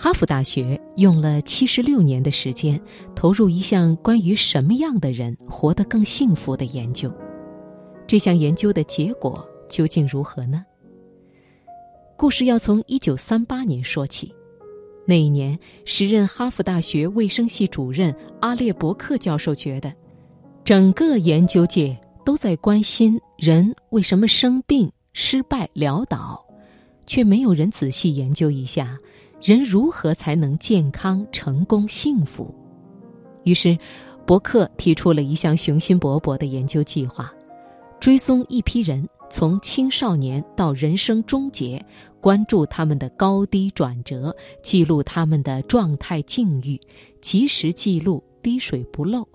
哈佛大学用了七十六年的时间，投入一项关于什么样的人活得更幸福的研究。这项研究的结果究竟如何呢？故事要从一九三八年说起。那一年，时任哈佛大学卫生系主任阿列伯克教授觉得，整个研究界都在关心人为什么生病、失败、潦倒，却没有人仔细研究一下人如何才能健康、成功、幸福。于是，伯克提出了一项雄心勃勃的研究计划，追踪一批人。从青少年到人生终结，关注他们的高低转折，记录他们的状态境遇，及时记录，滴水不漏，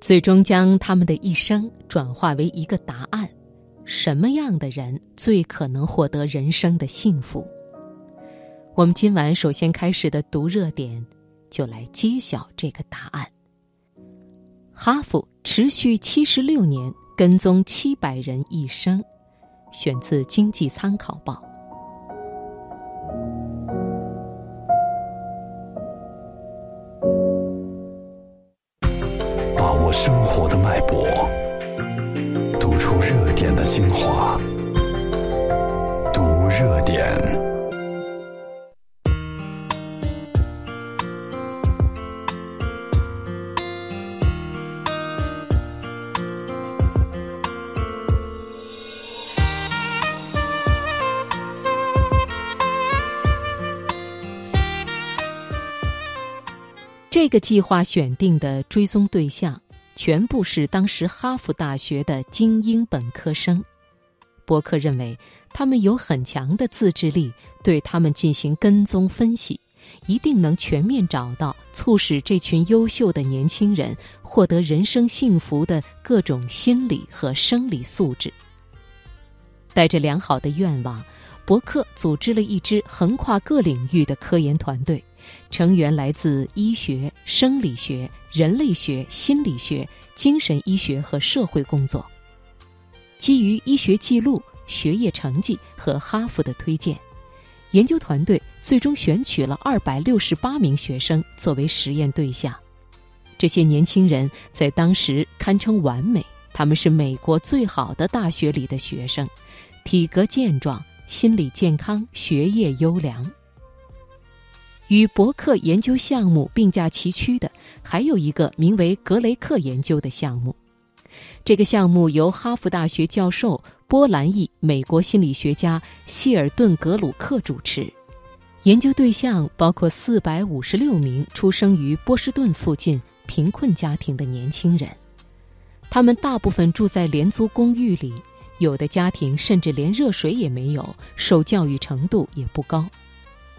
最终将他们的一生转化为一个答案：什么样的人最可能获得人生的幸福？我们今晚首先开始的读热点，就来揭晓这个答案。哈佛持续七十六年。跟踪七百人一生，选自《经济参考报》。把握生活的脉搏，读出热点的精华，读热点。这个计划选定的追踪对象，全部是当时哈佛大学的精英本科生。伯克认为，他们有很强的自制力，对他们进行跟踪分析，一定能全面找到促使这群优秀的年轻人获得人生幸福的各种心理和生理素质。带着良好的愿望，伯克组织了一支横跨各领域的科研团队。成员来自医学、生理学、人类学、心理学、精神医学和社会工作。基于医学记录、学业成绩和哈佛的推荐，研究团队最终选取了二百六十八名学生作为实验对象。这些年轻人在当时堪称完美，他们是美国最好的大学里的学生，体格健壮，心理健康，学业优良。与伯克研究项目并驾齐驱的，还有一个名为格雷克研究的项目。这个项目由哈佛大学教授、波兰裔美国心理学家希尔顿·格鲁克主持。研究对象包括四百五十六名出生于波士顿附近贫困家庭的年轻人，他们大部分住在廉租公寓里，有的家庭甚至连热水也没有，受教育程度也不高。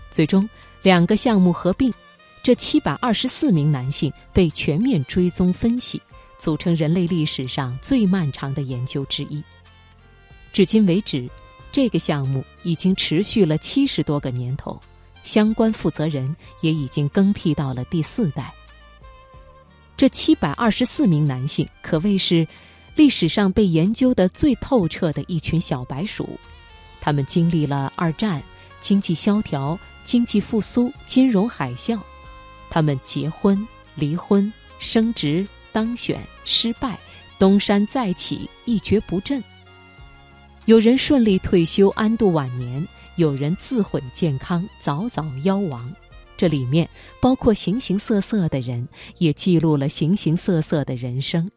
最终。两个项目合并，这七百二十四名男性被全面追踪分析，组成人类历史上最漫长的研究之一。至今为止，这个项目已经持续了七十多个年头，相关负责人也已经更替到了第四代。这七百二十四名男性可谓是历史上被研究的最透彻的一群小白鼠，他们经历了二战、经济萧条。经济复苏、金融海啸，他们结婚、离婚、升职、当选、失败、东山再起、一蹶不振。有人顺利退休安度晚年，有人自毁健康早早夭亡。这里面包括形形色色的人，也记录了形形色色的人生。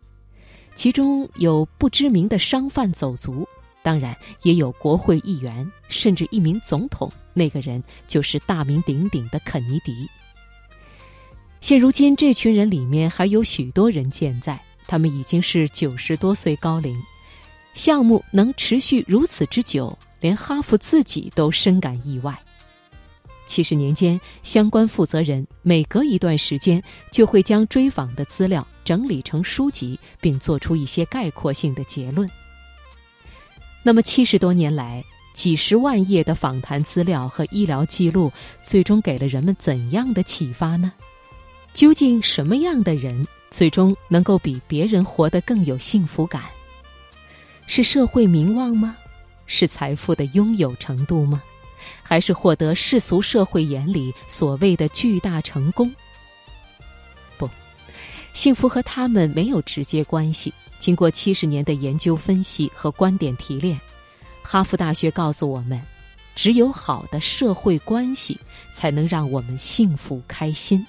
其中有不知名的商贩走卒。当然，也有国会议员，甚至一名总统。那个人就是大名鼎鼎的肯尼迪。现如今，这群人里面还有许多人健在，他们已经是九十多岁高龄。项目能持续如此之久，连哈佛自己都深感意外。七十年间，相关负责人每隔一段时间就会将追访的资料整理成书籍，并做出一些概括性的结论。那么七十多年来，几十万页的访谈资料和医疗记录，最终给了人们怎样的启发呢？究竟什么样的人最终能够比别人活得更有幸福感？是社会名望吗？是财富的拥有程度吗？还是获得世俗社会眼里所谓的巨大成功？不，幸福和他们没有直接关系。经过七十年的研究分析和观点提炼，哈佛大学告诉我们，只有好的社会关系才能让我们幸福开心。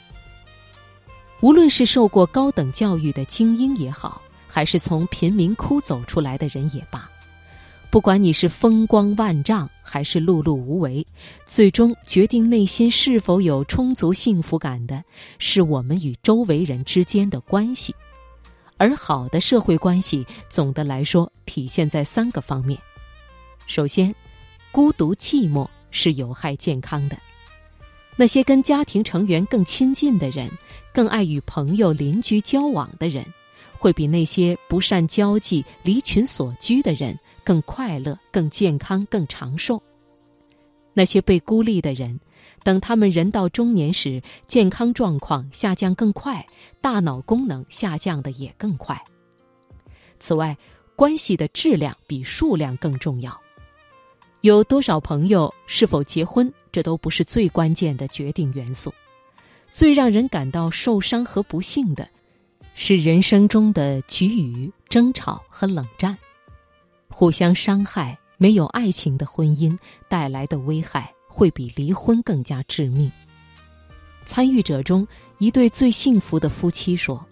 无论是受过高等教育的精英也好，还是从贫民窟走出来的人也罢。不管你是风光万丈还是碌碌无为，最终决定内心是否有充足幸福感的，是我们与周围人之间的关系。而好的社会关系，总的来说体现在三个方面：首先，孤独寂寞是有害健康的。那些跟家庭成员更亲近的人，更爱与朋友、邻居交往的人，会比那些不善交际、离群所居的人。更快乐、更健康、更长寿。那些被孤立的人，等他们人到中年时，健康状况下降更快，大脑功能下降的也更快。此外，关系的质量比数量更重要。有多少朋友、是否结婚，这都不是最关键的决定元素。最让人感到受伤和不幸的，是人生中的局龉、争吵和冷战。互相伤害，没有爱情的婚姻带来的危害会比离婚更加致命。参与者中一对最幸福的夫妻说，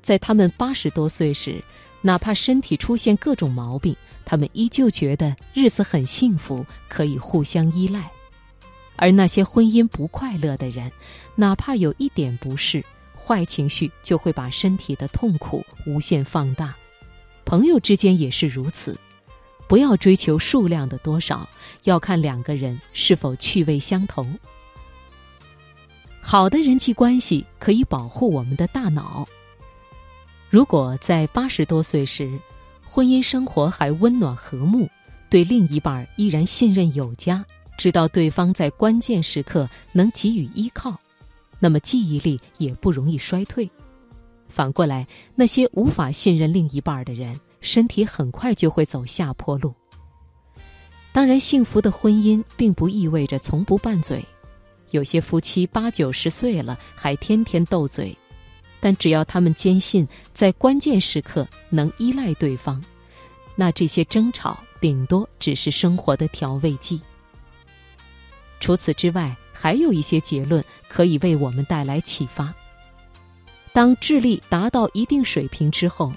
在他们八十多岁时，哪怕身体出现各种毛病，他们依旧觉得日子很幸福，可以互相依赖。而那些婚姻不快乐的人，哪怕有一点不适，坏情绪就会把身体的痛苦无限放大。朋友之间也是如此。不要追求数量的多少，要看两个人是否趣味相投。好的人际关系可以保护我们的大脑。如果在八十多岁时，婚姻生活还温暖和睦，对另一半依然信任有加，知道对方在关键时刻能给予依靠，那么记忆力也不容易衰退。反过来，那些无法信任另一半的人。身体很快就会走下坡路。当然，幸福的婚姻并不意味着从不拌嘴。有些夫妻八九十岁了还天天斗嘴，但只要他们坚信在关键时刻能依赖对方，那这些争吵顶多只是生活的调味剂。除此之外，还有一些结论可以为我们带来启发。当智力达到一定水平之后。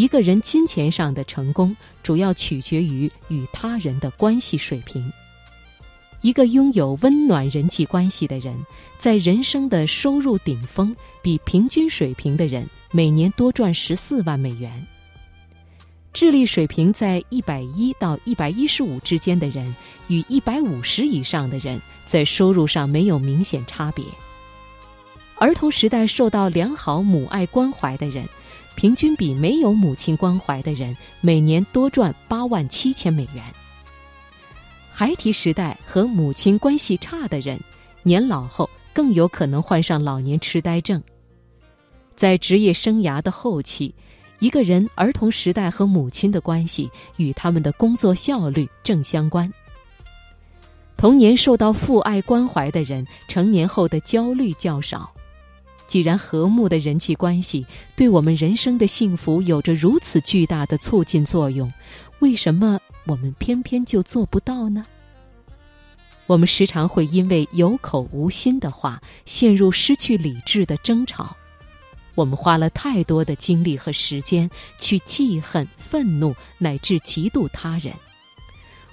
一个人金钱上的成功，主要取决于与他人的关系水平。一个拥有温暖人际关系的人，在人生的收入顶峰，比平均水平的人每年多赚十四万美元。智力水平在一百一到一百一十五之间的人，与一百五十以上的人，在收入上没有明显差别。儿童时代受到良好母爱关怀的人。平均比没有母亲关怀的人每年多赚八万七千美元。孩提时代和母亲关系差的人，年老后更有可能患上老年痴呆症。在职业生涯的后期，一个人儿童时代和母亲的关系与他们的工作效率正相关。童年受到父爱关怀的人，成年后的焦虑较少。既然和睦的人际关系对我们人生的幸福有着如此巨大的促进作用，为什么我们偏偏就做不到呢？我们时常会因为有口无心的话，陷入失去理智的争吵。我们花了太多的精力和时间去记恨、愤怒乃至嫉妒他人。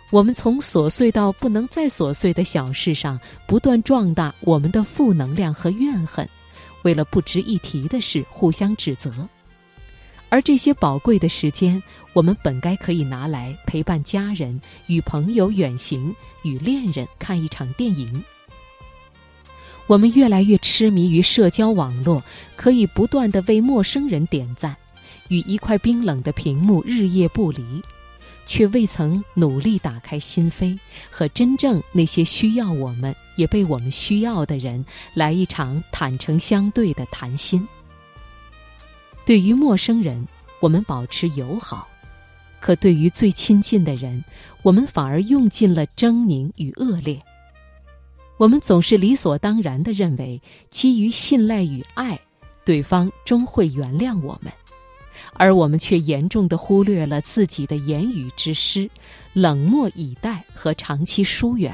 我们从琐碎到不能再琐碎的小事上，不断壮大我们的负能量和怨恨。为了不值一提的事互相指责，而这些宝贵的时间，我们本该可以拿来陪伴家人、与朋友远行、与恋人看一场电影。我们越来越痴迷于社交网络，可以不断的为陌生人点赞，与一块冰冷的屏幕日夜不离。却未曾努力打开心扉，和真正那些需要我们也被我们需要的人来一场坦诚相对的谈心。对于陌生人，我们保持友好；可对于最亲近的人，我们反而用尽了狰狞与恶劣。我们总是理所当然的认为，基于信赖与爱，对方终会原谅我们，而我们却严重的忽略了自己的言语之失、冷漠以待和长期疏远，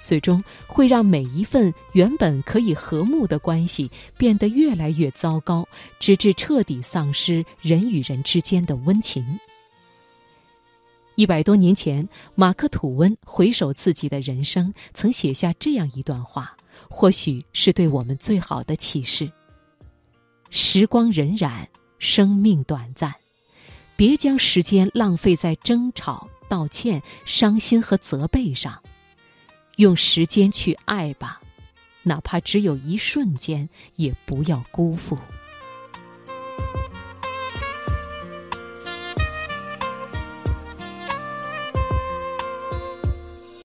最终会让每一份原本可以和睦的关系变得越来越糟糕，直至彻底丧失人与人之间的温情。一百多年前，马克·吐温回首自己的人生，曾写下这样一段话，或许是对我们最好的启示：时光荏苒，生命短暂，别将时间浪费在争吵、道歉、伤心和责备上，用时间去爱吧，哪怕只有一瞬间，也不要辜负。